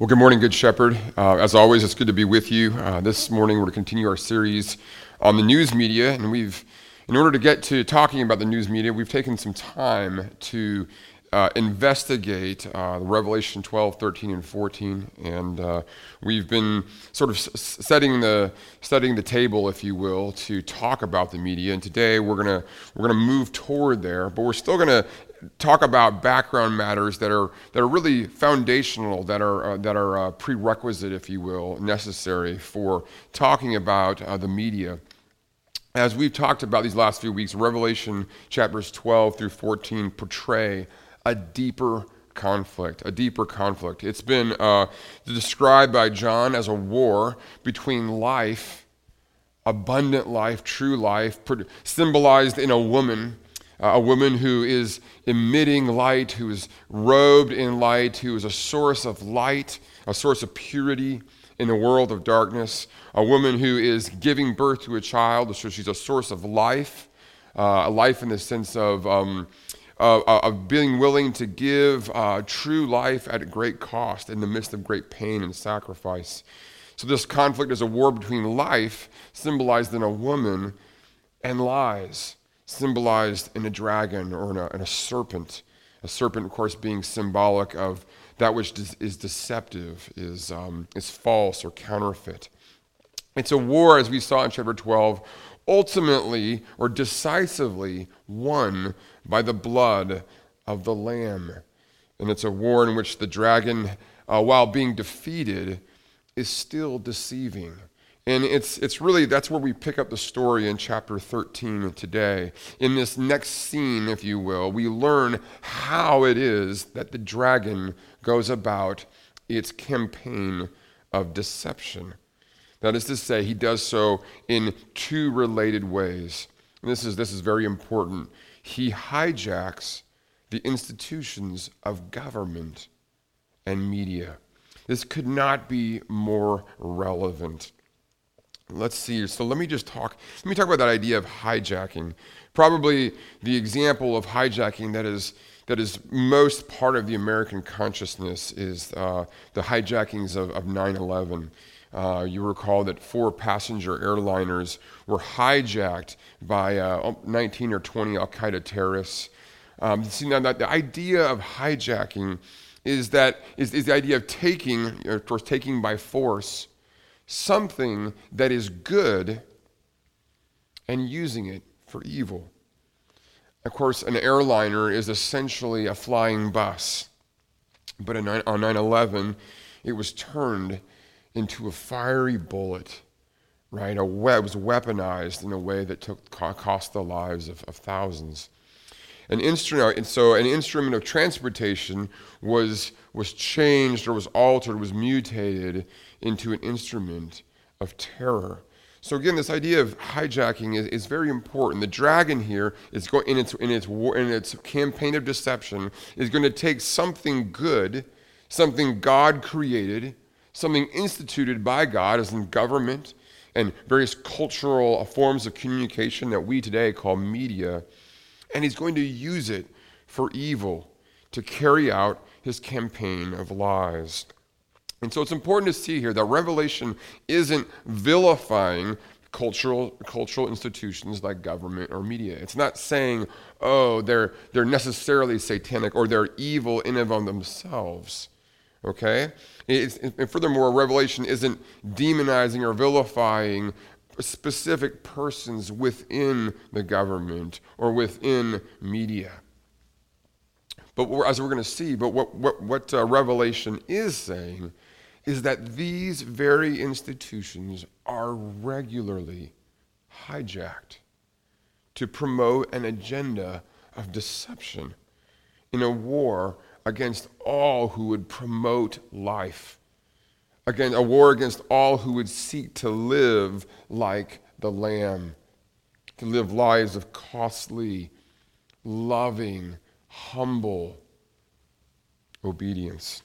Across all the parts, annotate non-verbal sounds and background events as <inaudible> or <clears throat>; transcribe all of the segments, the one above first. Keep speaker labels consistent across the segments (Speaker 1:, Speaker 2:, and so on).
Speaker 1: Well, good morning, Good Shepherd. Uh, as always, it's good to be with you. Uh, this morning, we're going to continue our series on the news media, and we've, in order to get to talking about the news media, we've taken some time to uh, investigate uh, Revelation 12, 13, and 14, and uh, we've been sort of setting the setting the table, if you will, to talk about the media. And today, we're gonna we're gonna move toward there, but we're still gonna talk about background matters that are that are really foundational, that are uh, that are uh, prerequisite, if you will, necessary for talking about uh, the media. As we've talked about these last few weeks, Revelation chapters 12 through 14 portray a deeper conflict, a deeper conflict. It's been uh, described by John as a war between life, abundant life, true life, symbolized in a woman a woman who is emitting light, who is robed in light, who is a source of light, a source of purity in a world of darkness, a woman who is giving birth to a child, so she's a source of life, uh, a life in the sense of, um, uh, of being willing to give uh, true life at a great cost in the midst of great pain and sacrifice. So, this conflict is a war between life, symbolized in a woman, and lies symbolized in a dragon or in a, in a serpent. A serpent, of course, being symbolic of that which is deceptive, is, um, is false or counterfeit. It's a war, as we saw in chapter 12, ultimately or decisively won by the blood of the Lamb. And it's a war in which the dragon, uh, while being defeated, is still deceiving. And it's, it's really, that's where we pick up the story in chapter 13 today. In this next scene, if you will, we learn how it is that the dragon goes about its campaign of deception. That is to say, he does so in two related ways. And this is, this is very important. He hijacks the institutions of government and media. This could not be more relevant. Let's see. So let me just talk. Let me talk about that idea of hijacking. Probably the example of hijacking that is that is most part of the American consciousness is uh, the hijackings of, of 9/11. Uh, you recall that four passenger airliners were hijacked by uh, 19 or 20 Al Qaeda terrorists. Um, see now that the idea of hijacking is that is, is the idea of taking, of course, taking by force something that is good and using it for evil. Of course, an airliner is essentially a flying bus, but on 9 11, it was turned into a fiery bullet, right? A was weaponized in a way that took, cost the lives of, of thousands. An instrument, and so an instrument of transportation was, was changed or was altered, was mutated into an instrument of terror. So again, this idea of hijacking is, is very important. The dragon here is going in its in its in its campaign of deception is going to take something good, something God created, something instituted by God, as in government and various cultural forms of communication that we today call media, and he's going to use it for evil to carry out his campaign of lies. And so it's important to see here that Revelation isn't vilifying cultural, cultural institutions like government or media. It's not saying, oh, they're, they're necessarily satanic or they're evil in and of themselves. Okay? It's, and furthermore, Revelation isn't demonizing or vilifying specific persons within the government or within media. But as we're going to see, but what, what, what uh, Revelation is saying is that these very institutions are regularly hijacked to promote an agenda of deception in a war against all who would promote life, again, a war against all who would seek to live like the Lamb, to live lives of costly, loving, humble obedience.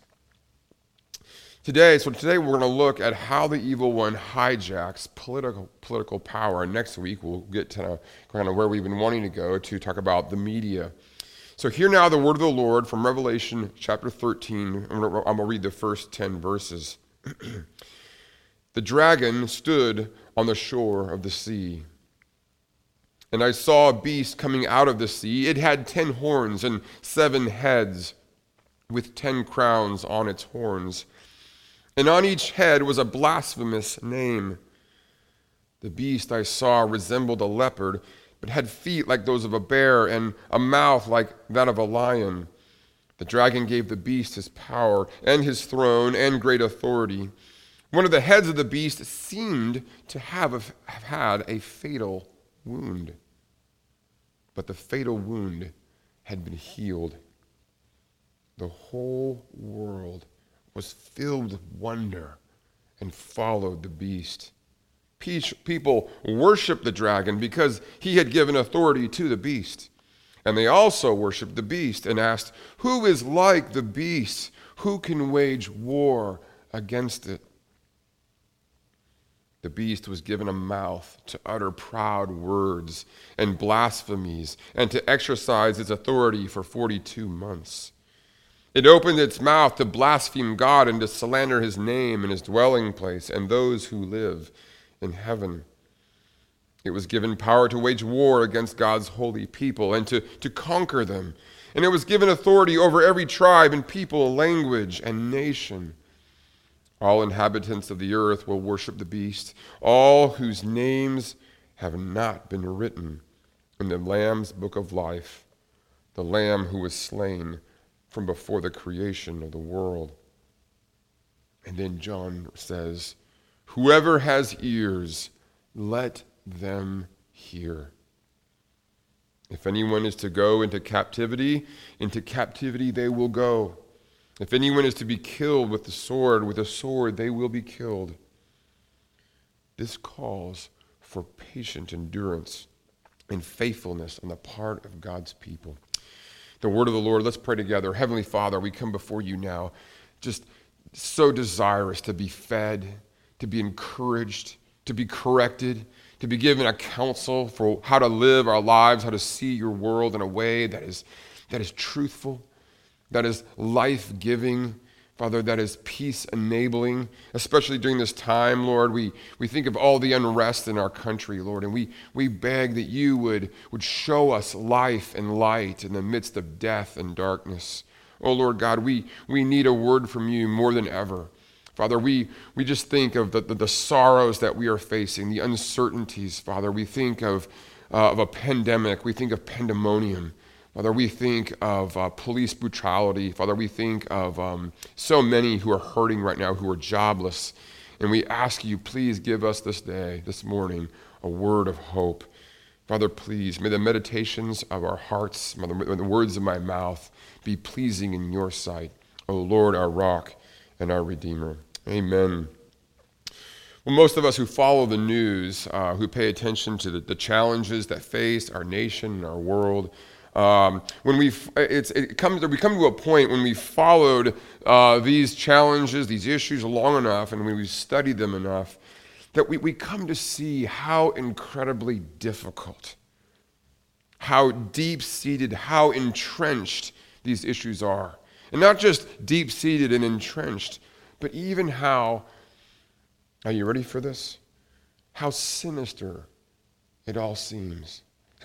Speaker 1: Today, so today we're going to look at how the evil one hijacks political, political power. Next week we'll get to kind of where we've been wanting to go to talk about the media. So, hear now the word of the Lord from Revelation chapter 13. I'm going to read the first 10 verses. <clears throat> the dragon stood on the shore of the sea. And I saw a beast coming out of the sea. It had ten horns and seven heads, with ten crowns on its horns. And on each head was a blasphemous name. The beast I saw resembled a leopard, but had feet like those of a bear and a mouth like that of a lion. The dragon gave the beast his power and his throne and great authority. One of the heads of the beast seemed to have, have had a fatal wound, but the fatal wound had been healed. The whole world was filled with wonder and followed the beast. People worshiped the dragon because he had given authority to the beast. And they also worshiped the beast and asked, Who is like the beast? Who can wage war against it? The beast was given a mouth to utter proud words and blasphemies and to exercise its authority for 42 months. It opened its mouth to blaspheme God and to slander his name and his dwelling place and those who live in heaven. It was given power to wage war against God's holy people and to, to conquer them. And it was given authority over every tribe and people, language, and nation. All inhabitants of the earth will worship the beast, all whose names have not been written in the Lamb's book of life, the Lamb who was slain from before the creation of the world. And then John says, Whoever has ears, let them hear. If anyone is to go into captivity, into captivity they will go. If anyone is to be killed with the sword, with a sword they will be killed. This calls for patient endurance and faithfulness on the part of God's people the word of the Lord. Let's pray together. Heavenly Father, we come before you now, just so desirous to be fed, to be encouraged, to be corrected, to be given a counsel for how to live our lives, how to see your world in a way that is, that is truthful, that is life giving, Father, that is peace enabling, especially during this time, Lord. We, we think of all the unrest in our country, Lord, and we, we beg that you would, would show us life and light in the midst of death and darkness. Oh, Lord God, we, we need a word from you more than ever. Father, we, we just think of the, the, the sorrows that we are facing, the uncertainties, Father. We think of, uh, of a pandemic, we think of pandemonium. Father, we think of uh, police brutality. Father, we think of um, so many who are hurting right now, who are jobless. And we ask you, please give us this day, this morning, a word of hope. Father, please, may the meditations of our hearts, may the words of my mouth be pleasing in your sight. O Lord, our rock and our Redeemer. Amen. Well, most of us who follow the news, uh, who pay attention to the, the challenges that face our nation and our world, um, when we it's, it comes, we come to a point when we followed uh, these challenges, these issues long enough, and when we studied them enough, that we, we come to see how incredibly difficult, how deep seated, how entrenched these issues are. And not just deep seated and entrenched, but even how, are you ready for this? How sinister it all seems.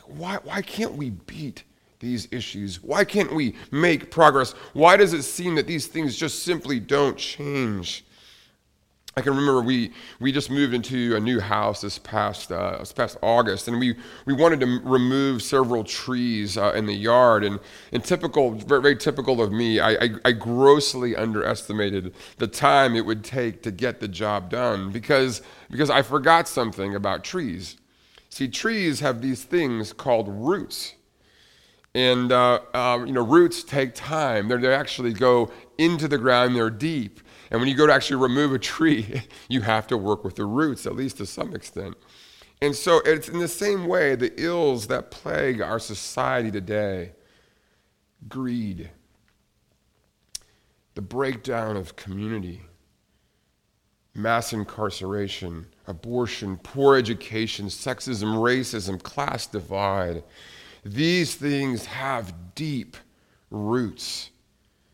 Speaker 1: Why, why can't we beat these issues? Why can't we make progress? Why does it seem that these things just simply don't change? I can remember we, we just moved into a new house this past, uh, this past August, and we, we wanted to remove several trees uh, in the yard. And, and typical, very, very typical of me, I, I, I grossly underestimated the time it would take to get the job done because, because I forgot something about trees. See, trees have these things called roots. And uh, uh, you know, roots take time. They're, they actually go into the ground. They're deep. And when you go to actually remove a tree, <laughs> you have to work with the roots, at least to some extent. And so it's in the same way the ills that plague our society today greed, the breakdown of community, mass incarceration, abortion, poor education, sexism, racism, class divide these things have deep roots.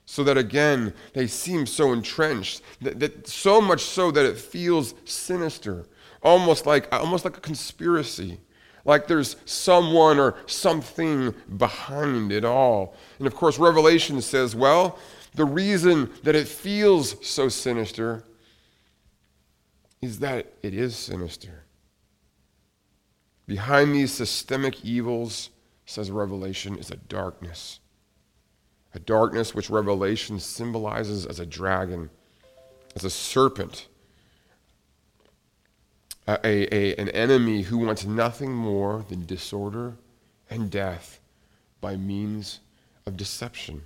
Speaker 1: So that again, they seem so entrenched, that, that so much so that it feels sinister, almost like, almost like a conspiracy like there's someone or something behind it all. And of course, Revelation says, well, the reason that it feels so sinister is that it is sinister. Behind these systemic evils, says Revelation, is a darkness. A darkness which Revelation symbolizes as a dragon, as a serpent a, a, an enemy who wants nothing more than disorder and death by means of deception.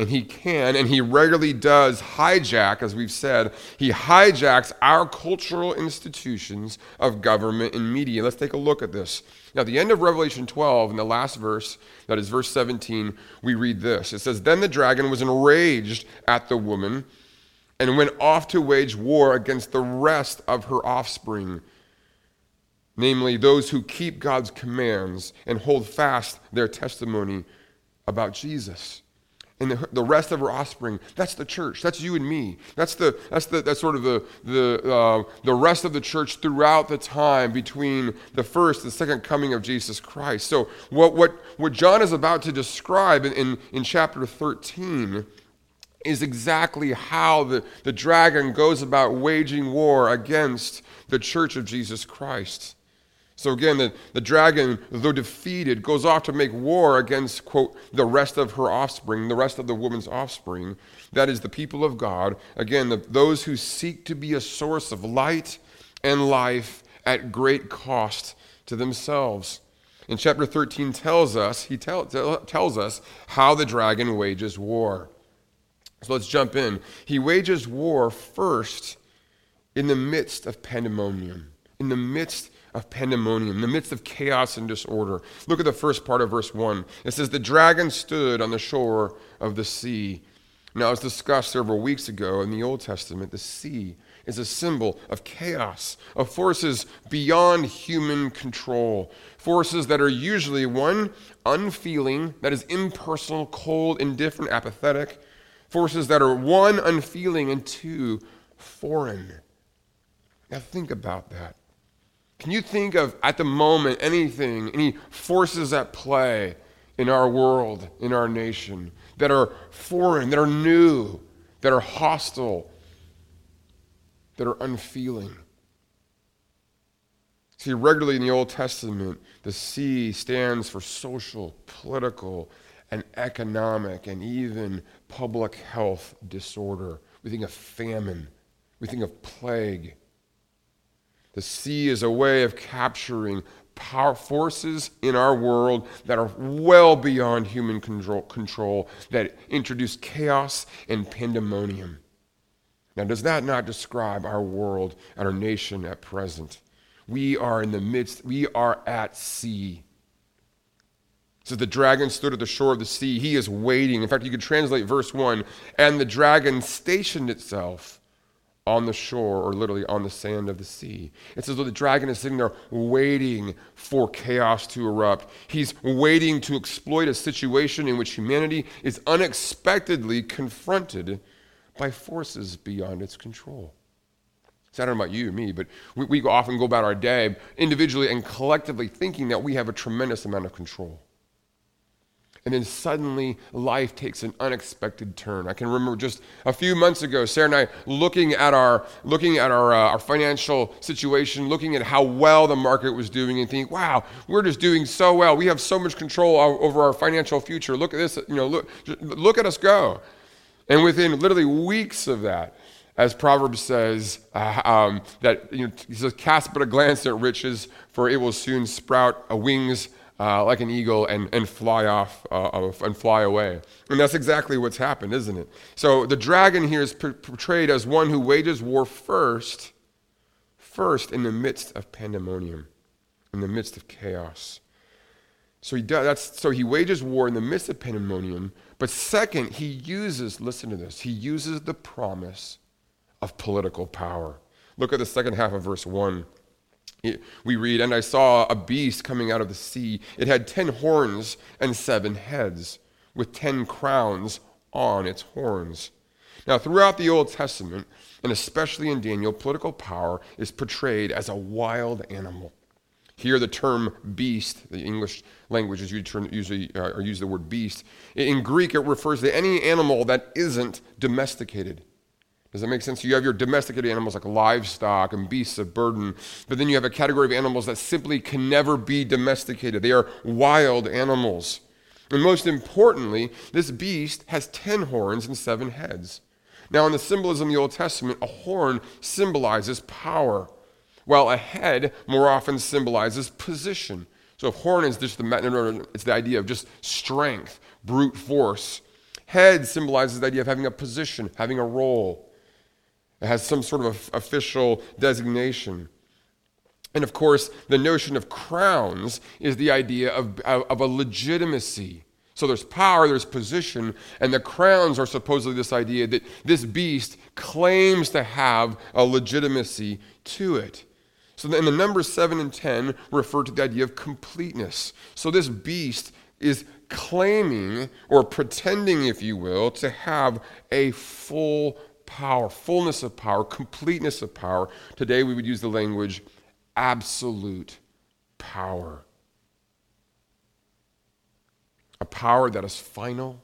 Speaker 1: And he can, and he regularly does hijack, as we've said, he hijacks our cultural institutions of government and media. Let's take a look at this. Now, at the end of Revelation 12, in the last verse, that is verse 17, we read this. It says, Then the dragon was enraged at the woman and went off to wage war against the rest of her offspring, namely those who keep God's commands and hold fast their testimony about Jesus. And the, the rest of her offspring, that's the church. That's you and me. That's, the, that's, the, that's sort of the, the, uh, the rest of the church throughout the time between the first and second coming of Jesus Christ. So, what, what, what John is about to describe in, in, in chapter 13 is exactly how the, the dragon goes about waging war against the church of Jesus Christ. So again, the, the dragon, though defeated, goes off to make war against, quote, the rest of her offspring, the rest of the woman's offspring. That is the people of God. Again, the, those who seek to be a source of light and life at great cost to themselves. And chapter 13 tells us, he tell, tell, tells us how the dragon wages war. So let's jump in. He wages war first in the midst of pandemonium, in the midst of pandemonium, in the midst of chaos and disorder. Look at the first part of verse 1. It says, The dragon stood on the shore of the sea. Now, as discussed several weeks ago in the Old Testament, the sea is a symbol of chaos, of forces beyond human control, forces that are usually one, unfeeling, that is impersonal, cold, indifferent, apathetic Forces that are one, unfeeling, and two, foreign. Now think about that. Can you think of, at the moment, anything, any forces at play in our world, in our nation, that are foreign, that are new, that are hostile, that are unfeeling? See, regularly in the Old Testament, the sea stands for social, political, and economic and even public health disorder. We think of famine. We think of plague. The sea is a way of capturing power forces in our world that are well beyond human control, control that introduce chaos and pandemonium. Now, does that not describe our world and our nation at present? We are in the midst, we are at sea. So the dragon stood at the shore of the sea. He is waiting. In fact, you could translate verse 1 and the dragon stationed itself on the shore, or literally on the sand of the sea. It's as though the dragon is sitting there waiting for chaos to erupt. He's waiting to exploit a situation in which humanity is unexpectedly confronted by forces beyond its control. It's not know about you me, but we, we often go about our day individually and collectively thinking that we have a tremendous amount of control. And then suddenly life takes an unexpected turn. I can remember just a few months ago, Sarah and I looking at our looking at our, uh, our financial situation, looking at how well the market was doing, and thinking, "Wow, we're just doing so well. We have so much control over our financial future. Look at this. You know, look look at us go." And within literally weeks of that, as Proverbs says, uh, um, that you know, he says, "Cast but a glance at riches, for it will soon sprout wings." Uh, like an eagle and, and fly off uh, and fly away. And that's exactly what's happened, isn't it? So the dragon here is portrayed as one who wages war first, first in the midst of pandemonium, in the midst of chaos. So he does that's so he wages war in the midst of pandemonium, but second, he uses, listen to this, he uses the promise of political power. Look at the second half of verse 1 we read, And I saw a beast coming out of the sea. It had ten horns and seven heads. with ten crowns on its horns. Now, throughout the Old Testament, and especially in Daniel, political power is portrayed as a wild animal. Here, the term beast, the English language is usually uh, or use the word beast. In Greek, it refers to any animal that isn't domesticated. Does that make sense? You have your domesticated animals like livestock and beasts of burden, but then you have a category of animals that simply can never be domesticated. They are wild animals. And most importantly, this beast has 10 horns and seven heads. Now, in the symbolism of the Old Testament, a horn symbolizes power, while a head more often symbolizes position. So, horn is just the, it's the idea of just strength, brute force. Head symbolizes the idea of having a position, having a role. It has some sort of official designation. And of course, the notion of crowns is the idea of, of a legitimacy. So there's power, there's position, and the crowns are supposedly this idea that this beast claims to have a legitimacy to it. So then the numbers 7 and 10 refer to the idea of completeness. So this beast is claiming or pretending, if you will, to have a full power, fullness of power, completeness of power. Today we would use the language absolute power. A power that is final,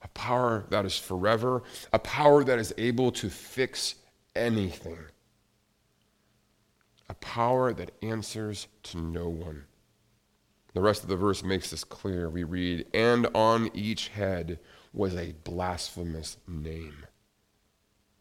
Speaker 1: a power that is forever, a power that is able to fix anything, a power that answers to no one. The rest of the verse makes this clear. We read, And on each head was a blasphemous name.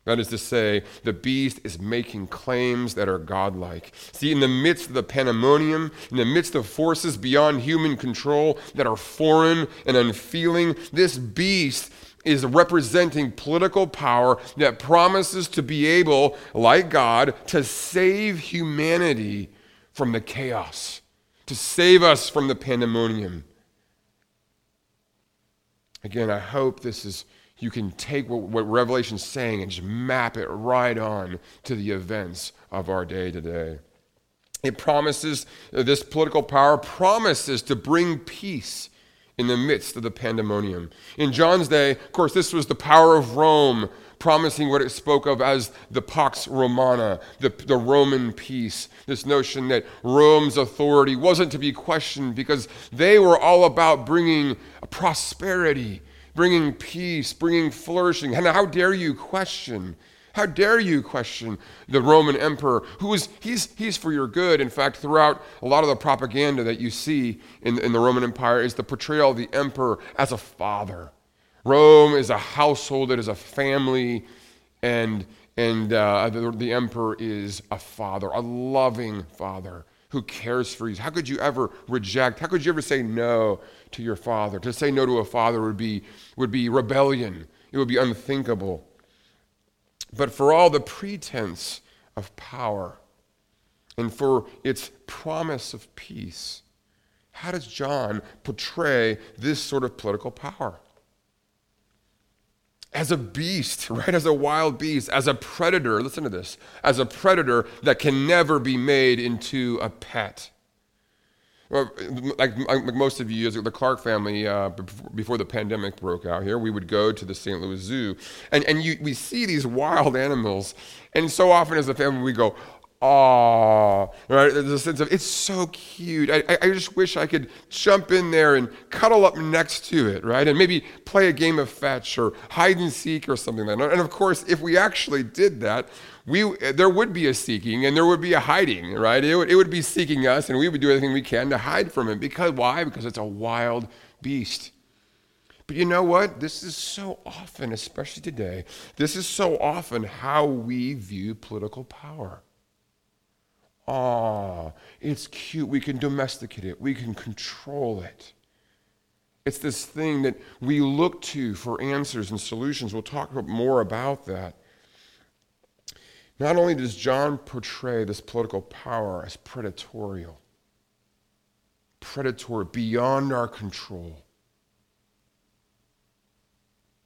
Speaker 1: That is to say, the beast is making claims that are godlike. See, in the midst of the pandemonium, in the midst of forces beyond human control that are foreign and unfeeling, this beast is representing political power that promises to be able, like God, to save humanity from the chaos, to save us from the pandemonium. Again, I hope this is you can take what, what Revelation's saying and just map it right on to the events of our day today. It promises, uh, this political power promises to bring peace in the midst of the pandemonium. In John's day, of course, this was the power of Rome promising what it spoke of as the Pax Romana, the, the Roman peace. This notion that Rome's authority wasn't to be questioned because they were all about bringing prosperity bringing peace, bringing flourishing. And how dare you question? How dare you question the Roman emperor who is, he's, he's for your good. In fact, throughout a lot of the propaganda that you see in, in the Roman Empire is the portrayal of the emperor as a father. Rome is a household, it is a family, and, and uh, the, the emperor is a father, a loving father who cares for you. How could you ever reject? How could you ever say no to your father? To say no to a father would be, would be rebellion, it would be unthinkable. But for all the pretense of power and for its promise of peace, how does John portray this sort of political power? as a beast, <laughs> right? As a wild beast, as a predator. Listen to this as a predator that can never be made into a pet. Like, like, most of you, as the Clark family, uh, before the pandemic broke out here, we would go to the St. Louis Zoo, and, and you, we see these wild animals, and so often as a family we go, Aw, right? There's a sense of it's so cute. I, I just wish I could jump in there and cuddle up next to it, right? And maybe play a game of fetch or hide and seek or something like that. And of course, if we actually did that, we there would be a seeking and there would be a hiding, right? It would, it would be seeking us, and we would do everything we can to hide from it. Because why? Because it's a wild beast. But you know what? This is so often, especially today, this is so often how we view political power. Ah, it's cute. We can domesticate it, we can control it. It's this thing that we look to for answers and solutions. We'll talk more about that. Not only does John portray this political power as predatorial, predatory, beyond our control,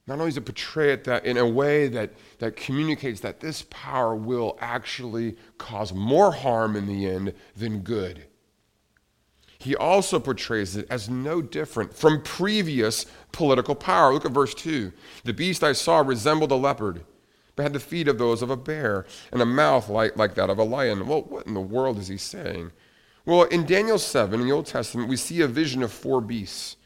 Speaker 1: not only does it portray it that in a way that, that communicates that this power will actually cause more harm in the end than good. he also portrays it as no different from previous political power. Look at verse 2. The beast I saw resembled a leopard, but had the feet of those of a bear, and a mouth like, like that of a lion. Well, what in the world is he saying? Well, in Daniel 7, in the Old Testament, we see a vision of four beasts.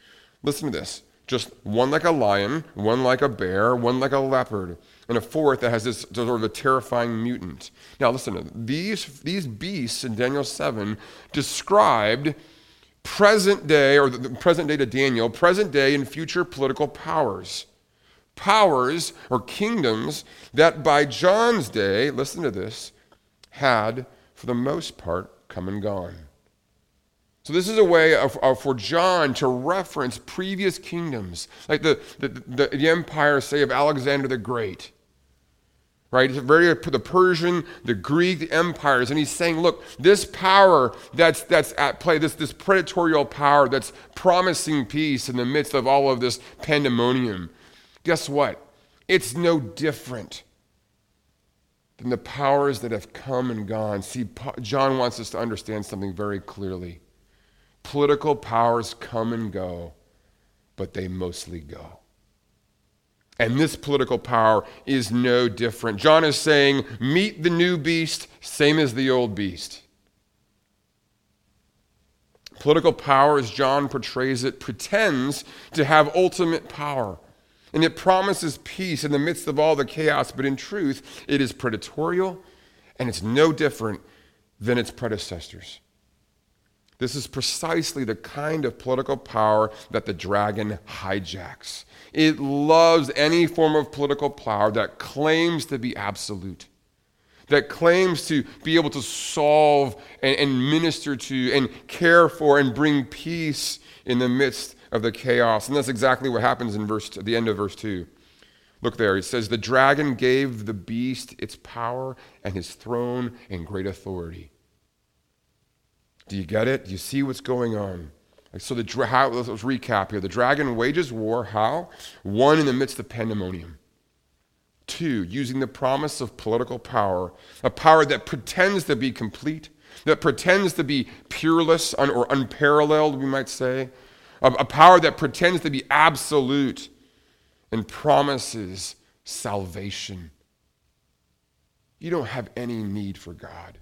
Speaker 1: Listen to this just one like a lion, one like a bear, one like a leopard, and a fourth that has this sort of a terrifying mutant. Now, listen, these, these beasts in Daniel 7 described present day, or the present day to Daniel, present day and future political powers. Powers or kingdoms that by John's day, listen to this, had, for the most part, come and gone. So, this is a way of, of, for John to reference previous kingdoms, like the, the, the, the empire, say, of Alexander the Great right? Very the Persian, the Greek empires, and he's saying, look, this power that's that's at play, this this predatorial power that's promising peace in the midst of all of this pandemonium. Guess what? It's no different than the powers that have come and gone. See, John wants us to understand something very clearly. Political powers come and go, but they mostly go. And this political power is no different. John is saying, meet the new beast, same as the old beast. Political power, as John portrays it, pretends to have ultimate power. And it promises peace in the midst of all the chaos, but in truth, it is predatorial and it's no different than its predecessors. This is precisely the kind of political power that the dragon hijacks. It loves any form of political power that claims to be absolute, that claims to be able to solve and, and minister to and care for and bring peace in the midst of the chaos. And that's exactly what happens in verse at the end of verse 2. Look there, it says, The dragon gave the beast its power and his throne and great authority. Do you get it? Do you see what's going on? So the how, let's recap here. The dragon wages war. How? One in the midst of pandemonium. Two, using the promise of political power, a power that pretends to be complete, that pretends to be peerless or unparalleled, we might say, a, a power that pretends to be absolute and promises salvation. You don't have any need for God.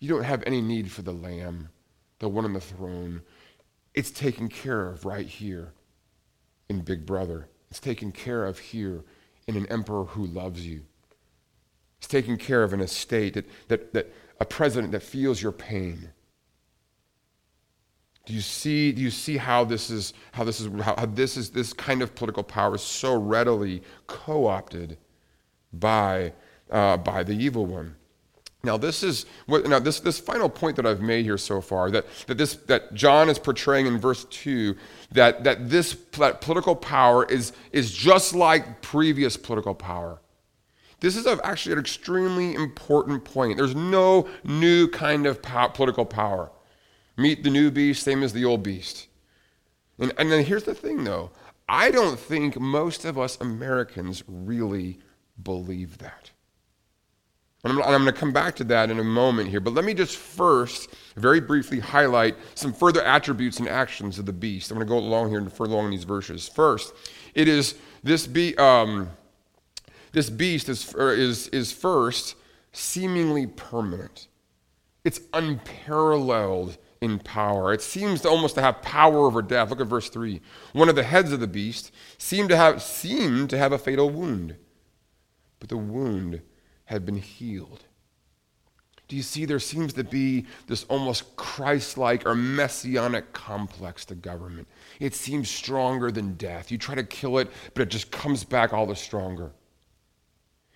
Speaker 1: You don't have any need for the Lamb the one on the throne. It's taken care of right here in Big Brother. It's taken care of here in an emperor who loves you. It's taken care of in a state that, that, that a president that feels your pain. Do you see, do you see how this is how this is how, this is this kind of political power is so readily co-opted by, uh, by the evil one? Now, this is what, now this, this final point that I've made here so far that, that, this, that John is portraying in verse 2 that, that this that political power is, is just like previous political power. This is actually an extremely important point. There's no new kind of po- political power. Meet the new beast, same as the old beast. And, and then here's the thing, though I don't think most of us Americans really believe that. And I'm, I'm going to come back to that in a moment here. But let me just first, very briefly, highlight some further attributes and actions of the beast. I'm going to go along here and further along these verses. First, it is this, be, um, this beast is, is, is first seemingly permanent. It's unparalleled in power. It seems to almost to have power over death. Look at verse 3. One of the heads of the beast seemed to have, seemed to have a fatal wound. But the wound had been healed. Do you see there seems to be this almost Christ like or messianic complex to government? It seems stronger than death. You try to kill it, but it just comes back all the stronger.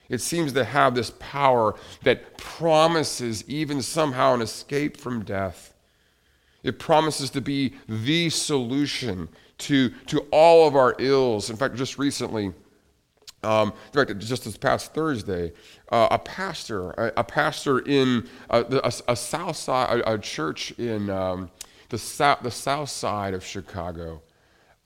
Speaker 1: It seems to have this power that promises even somehow an escape from death. It promises to be the solution to, to all of our ills. In fact, just recently, um, in fact, just this past Thursday, uh, a pastor, a, a pastor in uh, a, a, south side, a, a church in um, the south, the south side of Chicago.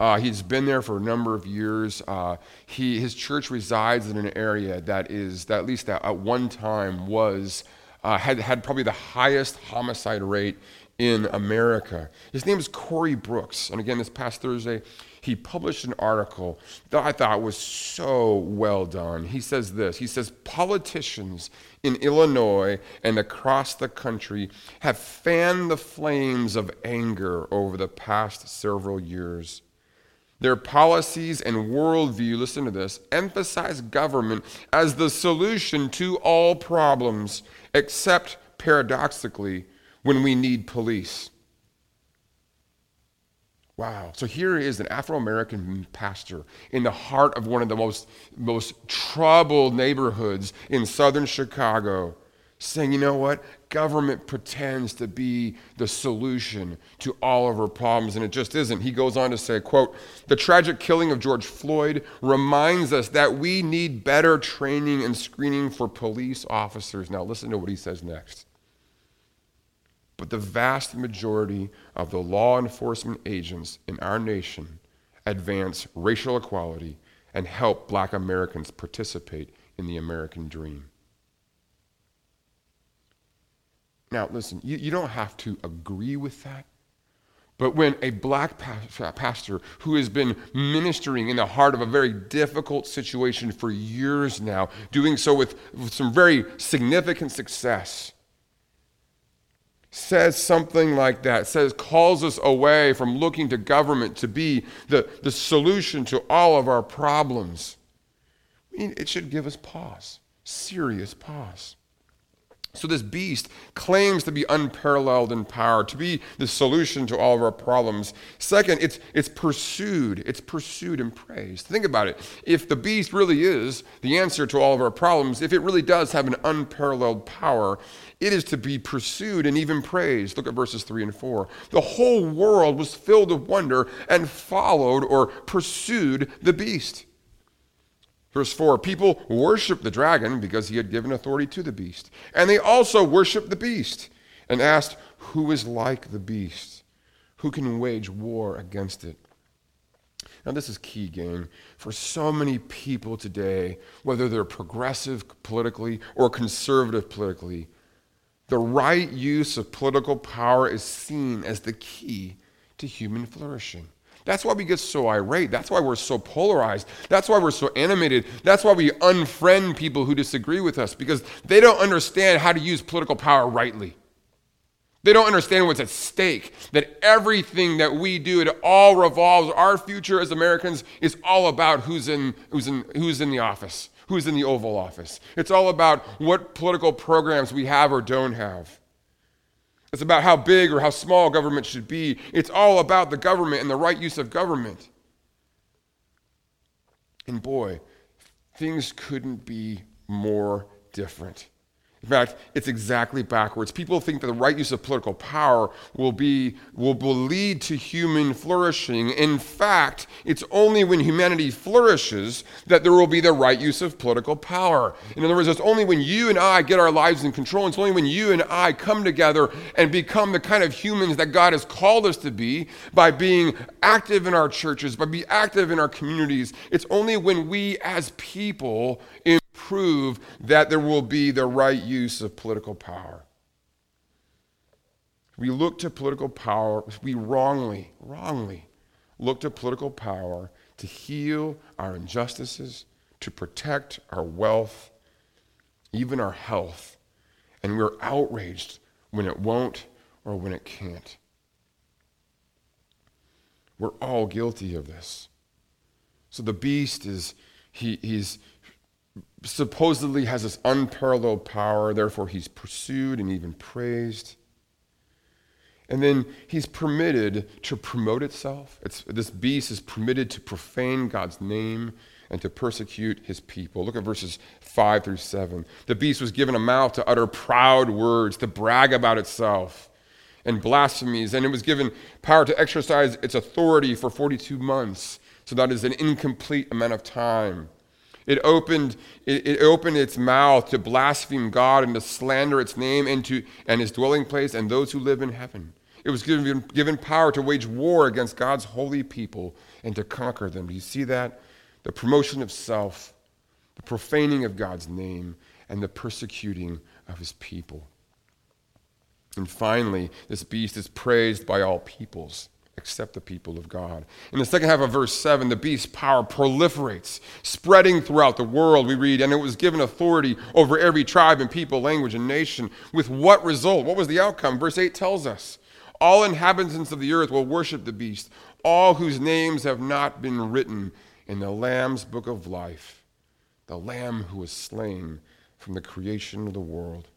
Speaker 1: Uh, he's been there for a number of years. Uh, he, his church resides in an area that is, that at least at, at one time was, uh, had, had probably the highest homicide rate in America. His name is Corey Brooks. And again, this past Thursday, he published an article that I thought was so well done. He says this He says, Politicians in Illinois and across the country have fanned the flames of anger over the past several years. Their policies and worldview, listen to this, emphasize government as the solution to all problems, except paradoxically, when we need police. Wow. So here is an Afro American pastor in the heart of one of the most, most troubled neighborhoods in southern Chicago saying, you know what? Government pretends to be the solution to all of our problems, and it just isn't. He goes on to say, quote, the tragic killing of George Floyd reminds us that we need better training and screening for police officers. Now listen to what he says next. But the vast majority of the law enforcement agents in our nation advance racial equality and help black Americans participate in the American dream. Now, listen, you, you don't have to agree with that. But when a black pastor who has been ministering in the heart of a very difficult situation for years now, doing so with, with some very significant success, says something like that, says, calls us away from looking to government to be the, the solution to all of our problems. I mean, it should give us pause, serious pause. So, this beast claims to be unparalleled in power, to be the solution to all of our problems. Second, it's, it's pursued. It's pursued and praised. Think about it. If the beast really is the answer to all of our problems, if it really does have an unparalleled power, it is to be pursued and even praised. Look at verses 3 and 4. The whole world was filled with wonder and followed or pursued the beast. Verse 4 People worshiped the dragon because he had given authority to the beast. And they also worshiped the beast and asked, Who is like the beast? Who can wage war against it? Now, this is key, gang. For so many people today, whether they're progressive politically or conservative politically, the right use of political power is seen as the key to human flourishing. That's why we get so irate. That's why we're so polarized. That's why we're so animated. That's why we unfriend people who disagree with us because they don't understand how to use political power rightly. They don't understand what's at stake. That everything that we do, it all revolves. Our future as Americans is all about who's in, who's in, who's in the office, who's in the Oval Office. It's all about what political programs we have or don't have. It's about how big or how small government should be. It's all about the government and the right use of government. And boy, things couldn't be more different. In fact, it's exactly backwards. People think that the right use of political power will, be, will, will lead to human flourishing. In fact, it's only when humanity flourishes that there will be the right use of political power. In other words, it's only when you and I get our lives in control, it's only when you and I come together and become the kind of humans that God has called us to be by being active in our churches, by being active in our communities. It's only when we as people prove that there will be the right use of political power. We look to political power, we wrongly, wrongly look to political power to heal our injustices, to protect our wealth, even our health. And we're outraged when it won't or when it can't. We're all guilty of this. So the beast is, he, he's, supposedly has this unparalleled power, therefore, he's pursued and even praised. And then he's permitted to promote itself. It's, this beast is permitted to profane God's name and to persecute his people. Look at verses 5 through 7. The beast was given a mouth to utter proud words, to brag about itself and blasphemies, and it was given power to exercise its authority for 42 months. So that is an incomplete amount of time. It opened, it, it, opened its mouth to blaspheme God and to slander its name and, to, and his dwelling place and those who live in heaven. It was given, given power to wage war against God's holy people and to conquer them. Do you see that? The promotion of self, the profaning of God's name, and the persecuting of his people. And finally, this beast is praised by all peoples except the people of God. In the second half of verse 7, the beast's power proliferates, spreading throughout the world. We read, and it was given authority over every tribe and people, language, and nation. With what result? What was the outcome? Verse 8 tells us all inhabitants of the earth will worship the beast, all whose names have not been written in the Lamb's book of life, the Lamb who was slain from the creation of the world.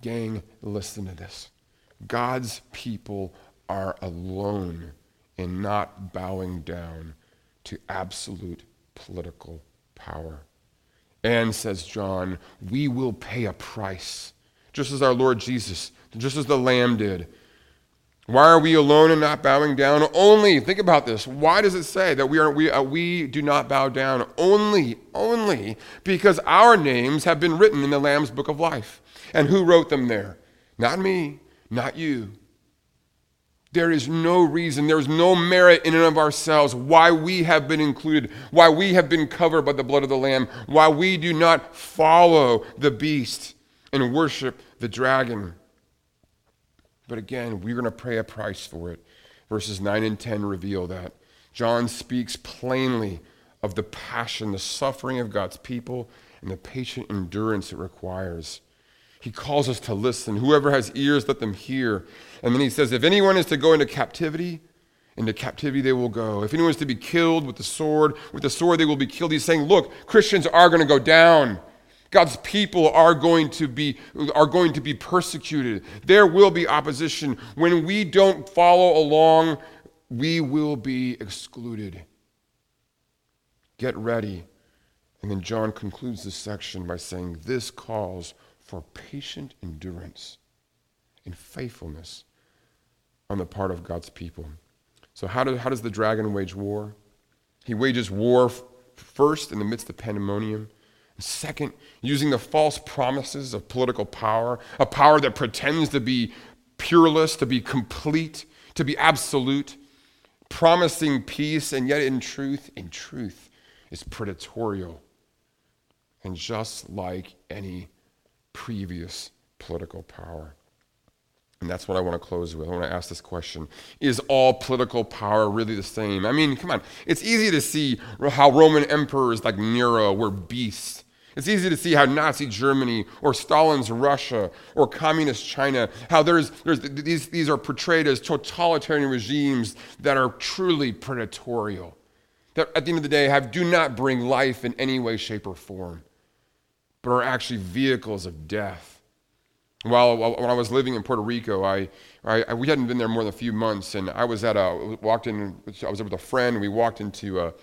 Speaker 1: Gang, listen to this. God's people are alone in not bowing down to absolute political power. And, says John, we will pay a price, just as our Lord Jesus, just as the Lamb did. Why are we alone and not bowing down? Only, think about this. Why does it say that we, are, we, uh, we do not bow down? Only, only because our names have been written in the Lamb's book of life. And who wrote them there? Not me, not you, there is no reason, there's no merit in and of ourselves why we have been included, why we have been covered by the blood of the Lamb, why we do not follow the beast and worship the dragon. But again, we're going to pay a price for it. Verses 9 and 10 reveal that. John speaks plainly of the passion, the suffering of God's people, and the patient endurance it requires. He calls us to listen. Whoever has ears, let them hear. And then he says, if anyone is to go into captivity, into captivity they will go. If anyone is to be killed with the sword, with the sword they will be killed. He's saying, look, Christians are going to go down. God's people are going to be are going to be persecuted. There will be opposition. When we don't follow along, we will be excluded. Get ready. And then John concludes this section by saying, This calls for patient endurance and faithfulness on the part of God's people. So, how, do, how does the dragon wage war? He wages war f- first in the midst of pandemonium. Second, using the false promises of political power, a power that pretends to be pureless, to be complete, to be absolute, promising peace, and yet in truth, in truth, is predatorial. And just like any previous political power. And that's what I want to close with. I want to ask this question Is all political power really the same? I mean, come on. It's easy to see how Roman emperors like Nero were beasts. It's easy to see how Nazi Germany or Stalin's Russia or communist China, how there's, there's, these, these are portrayed as totalitarian regimes that are truly predatorial. That at the end of the day have, do not bring life in any way, shape, or form but are actually vehicles of death. While, when I was living in Puerto Rico, I, I, we hadn't been there more than a few months, and I was at a walked in. I was with a friend. And we walked into a,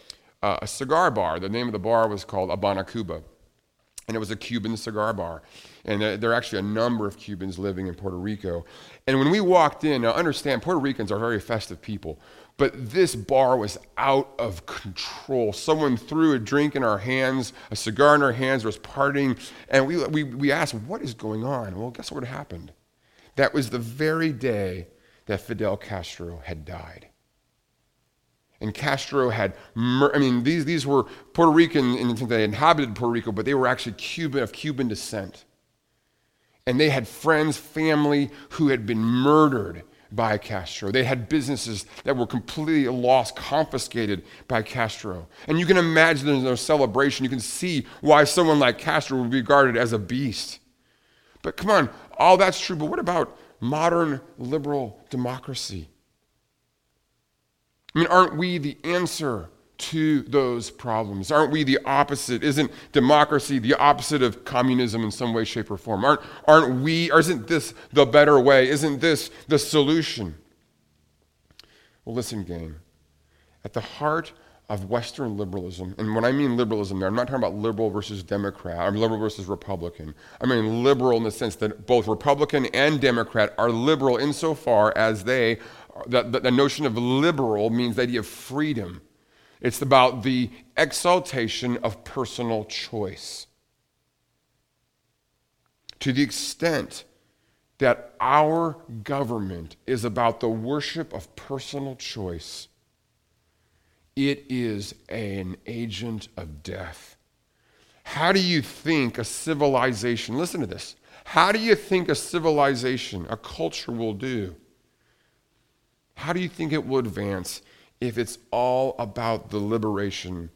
Speaker 1: a cigar bar. The name of the bar was called Habana Cuba, and it was a Cuban cigar bar. And there are actually a number of Cubans living in Puerto Rico. And when we walked in, now understand, Puerto Ricans are very festive people. But this bar was out of control. Someone threw a drink in our hands, a cigar in our hands, was partying, and we, we, we asked, What is going on? Well, guess what happened? That was the very day that Fidel Castro had died. And Castro had, I mean, these, these were Puerto Rican, and they inhabited Puerto Rico, but they were actually Cuban, of Cuban descent. And they had friends, family who had been murdered by Castro. They had businesses that were completely lost, confiscated by Castro. And you can imagine there's no celebration. You can see why someone like Castro would be regarded as a beast. But come on, all that's true, but what about modern liberal democracy? I mean, aren't we the answer to those problems? Aren't we the opposite? Isn't democracy the opposite of communism in some way, shape, or form? Aren't, aren't we, or isn't this the better way? Isn't this the solution? Well, listen, gang. At the heart of Western liberalism, and when I mean liberalism there, I'm not talking about liberal versus Democrat, I'm liberal versus Republican. I mean liberal in the sense that both Republican and Democrat are liberal insofar as they, that the, the notion of liberal means the idea of freedom it's about the exaltation of personal choice. To the extent that our government is about the worship of personal choice, it is an agent of death. How do you think a civilization, listen to this, how do you think a civilization, a culture will do? How do you think it will advance if it's all about the liberation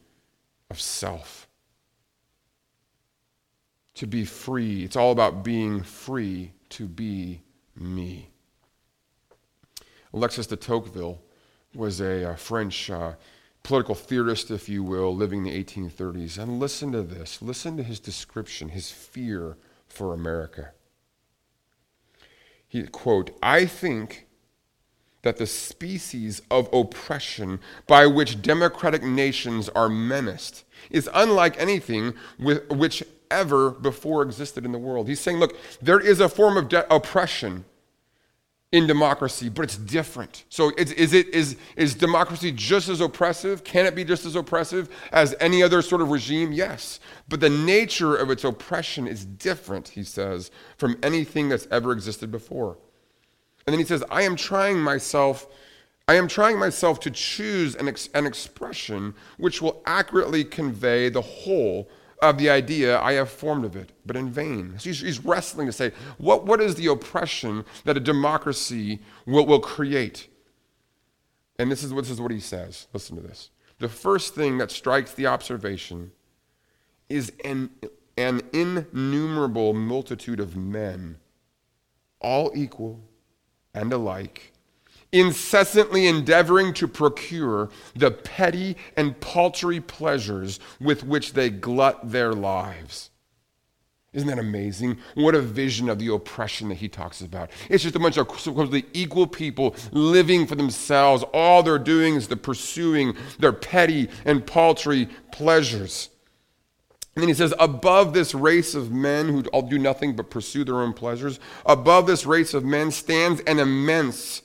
Speaker 1: of self? To be free, it's all about being free to be me. Alexis de Tocqueville was a, a French uh, political theorist, if you will, living in the 1830s. And listen to this. Listen to his description, his fear for America. He, quote, I think that the species of oppression by which democratic nations are menaced is unlike anything which ever before existed in the world. He's saying, look, there is a form of de- oppression in democracy, but it's different. So is, is, it, is, is democracy just as oppressive? Can it be just as oppressive as any other sort of regime? Yes. But the nature of its oppression is different, he says, from anything that's ever existed before. And then he says, I am trying myself, I am trying myself to choose an, ex- an expression which will accurately convey the whole of the idea I have formed of it, but in vain. So he's, he's, wrestling to say, what, what is the oppression that a democracy will, will create? And this is, this is what he says. Listen to this. The first thing that strikes the observation is an, an innumerable multitude of men, all equal and alike, incessantly endeavoring to procure the petty and paltry pleasures with which they glut their lives. Isn't that amazing? What a vision of the oppression that he talks about. It's just a bunch of supposedly equal people living for themselves. All they're doing is the pursuing their petty and paltry pleasures. And then he says, above this race of men who all do nothing but pursue their own pleasures, above this race of men stands an immense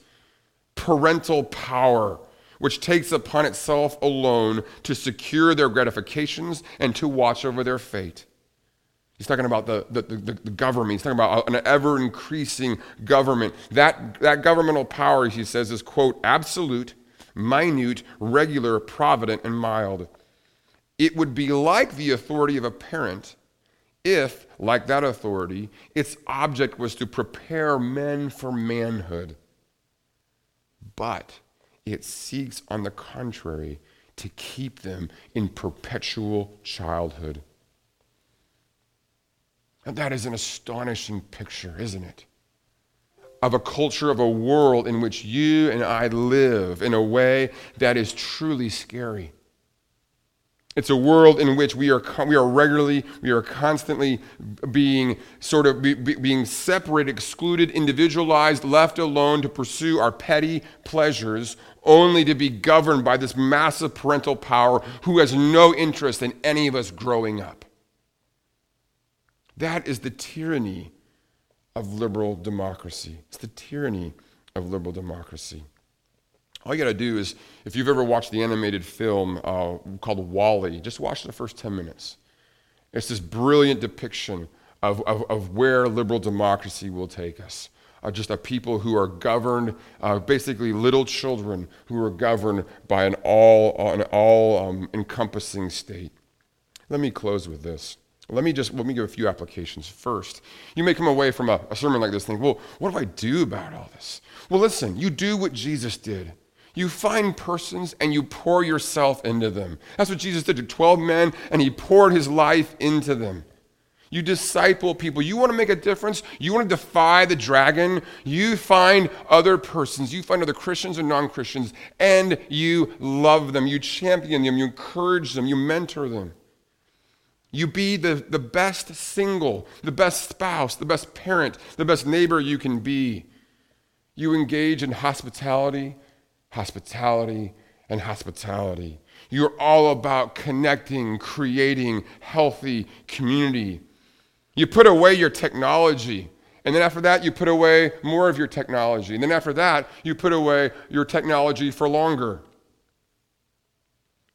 Speaker 1: parental power, which takes upon itself alone to secure their gratifications and to watch over their fate. He's talking about the, the, the, the, government. He's talking about an ever increasing government. That, that governmental power, he says, is, quote, absolute, minute, regular, provident, and mild. It would be like the authority of a parent if, like that authority, its object was to prepare men for manhood but it seeks, on the contrary, to keep them in perpetual childhood. And that is an astonishing picture, isn't it? Of a culture, of a world in which you and I live in a way that is truly scary. It's a world in which we are, we are regularly, we are constantly being sort of be, be, being separated, excluded, individualized, left alone to pursue our petty pleasures, only to be governed by this massive parental power who has no interest in any of us growing up. That is the tyranny of liberal democracy. It's the tyranny of liberal democracy. All you got to do is, if you've ever watched the animated film uh, called WALL-E, just watch the first 10 minutes. It's this brilliant depiction of, of, of where liberal democracy will take us. Uh, just a people who are governed, uh, basically little children who are governed by an all, an all um, encompassing state. Let me close with this. Let me just let me give a few applications. First, you may come away from a, a sermon like this thinking, well, what do I do about all this? Well, listen, you do what Jesus did. You find persons and you pour yourself into them. That's what Jesus did to 12 men, and he poured his life into them. You disciple people. You want to make a difference. You want to defy the dragon. You find other persons. You find other Christians and non Christians, and you love them. You champion them. You encourage them. You mentor them. You be the, the best single, the best spouse, the best parent, the best neighbor you can be. You engage in hospitality hospitality, and hospitality. You're all about connecting, creating healthy community. You put away your technology. And then after that, you put away more of your technology. And then after that, you put away your technology for longer.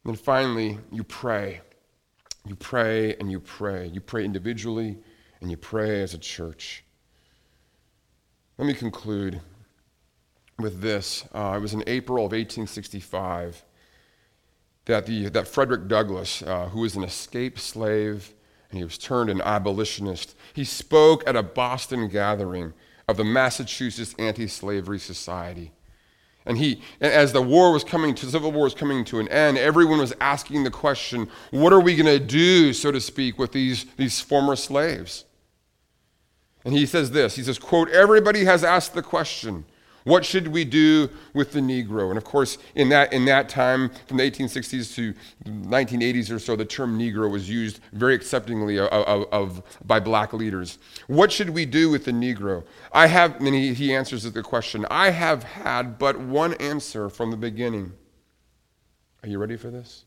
Speaker 1: And then finally, you pray. You pray and you pray. You pray individually and you pray as a church. Let me conclude with this. Uh, it was in April of 1865 that, the, that Frederick Douglass, uh, who was an escaped slave and he was turned an abolitionist. He spoke at a Boston gathering of the Massachusetts Anti Slavery Society. And he, as the war was coming to, civil war was coming to an end, everyone was asking the question, what are we going to do, so to speak, with these, these former slaves? And he says this, he says, quote, everybody has asked the question, what should we do with the Negro? And of course, in that, in that time, from the 1860s to 1980s or so, the term Negro was used very acceptingly of, of, of, by black leaders. What should we do with the Negro? I have, and he, he answers the question, I have had but one answer from the beginning. Are you ready for this?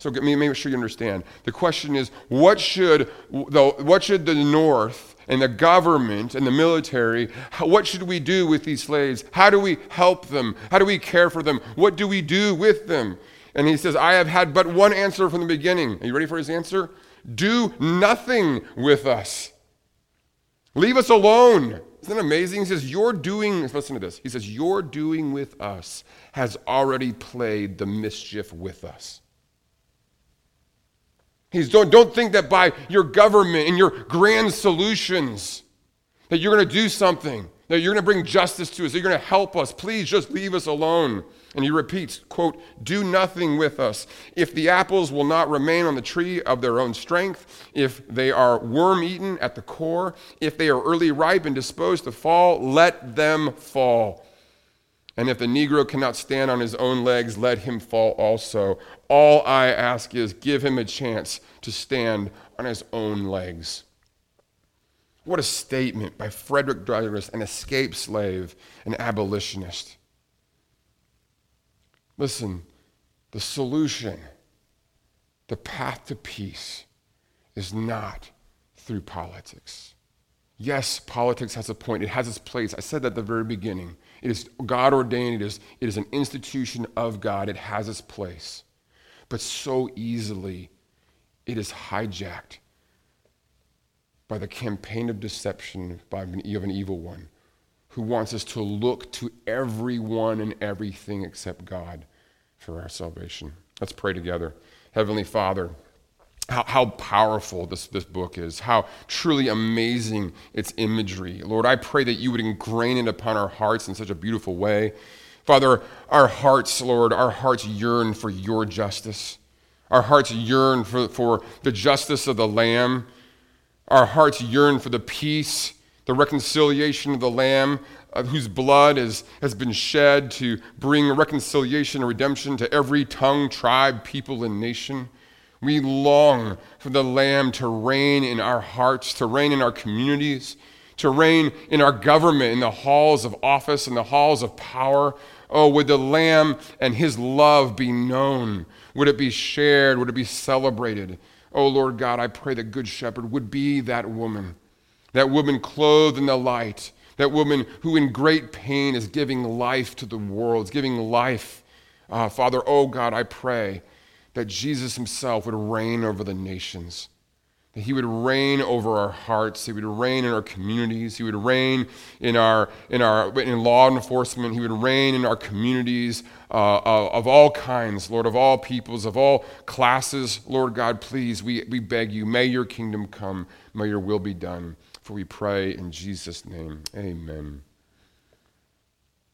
Speaker 1: So make sure you understand. The question is, what should the, what should the North and the government and the military, what should we do with these slaves? How do we help them? How do we care for them? What do we do with them? And he says, I have had but one answer from the beginning. Are you ready for his answer? Do nothing with us. Leave us alone. Isn't that amazing? He says, You're doing, listen to this. He says, Your doing with us has already played the mischief with us. He's don't, don't think that by your government and your grand solutions that you're going to do something, that you're going to bring justice to us, that you're going to help us. Please just leave us alone. And he repeats, quote, do nothing with us. If the apples will not remain on the tree of their own strength, if they are worm eaten at the core, if they are early ripe and disposed to fall, let them fall. And if the Negro cannot stand on his own legs, let him fall also. All I ask is give him a chance to stand on his own legs. What a statement by Frederick Douglass, an escaped slave, an abolitionist. Listen, the solution, the path to peace, is not through politics. Yes, politics has a point, it has its place. I said that at the very beginning. It is God ordained, it is, it is an institution of God, it has its place. But so easily, it is hijacked by the campaign of deception by an, of an evil one who wants us to look to everyone and everything except God for our salvation. Let's pray together. Heavenly Father, how, how powerful this, this book is, how truly amazing its imagery. Lord, I pray that you would ingrain it upon our hearts in such a beautiful way. Father, our hearts, Lord, our hearts yearn for your justice. Our hearts yearn for, for the justice of the Lamb. Our hearts yearn for the peace, the reconciliation of the Lamb, whose blood is, has been shed to bring reconciliation and redemption to every tongue, tribe, people, and nation. We long for the Lamb to reign in our hearts, to reign in our communities, to reign in our government, in the halls of office, in the halls of power. Oh, would the Lamb and his love be known? Would it be shared? Would it be celebrated? Oh, Lord God, I pray that Good Shepherd would be that woman, that woman clothed in the light, that woman who in great pain is giving life to the world, is giving life. Uh, Father, oh God, I pray that Jesus himself would reign over the nations, that he would reign over our hearts, he would reign in our communities, he would reign in our in our in law enforcement, he would reign in our communities uh, of all kinds, Lord, of all peoples, of all classes. Lord God, please, we, we beg you, may your kingdom come, may your will be done. For we pray in Jesus' name. Amen.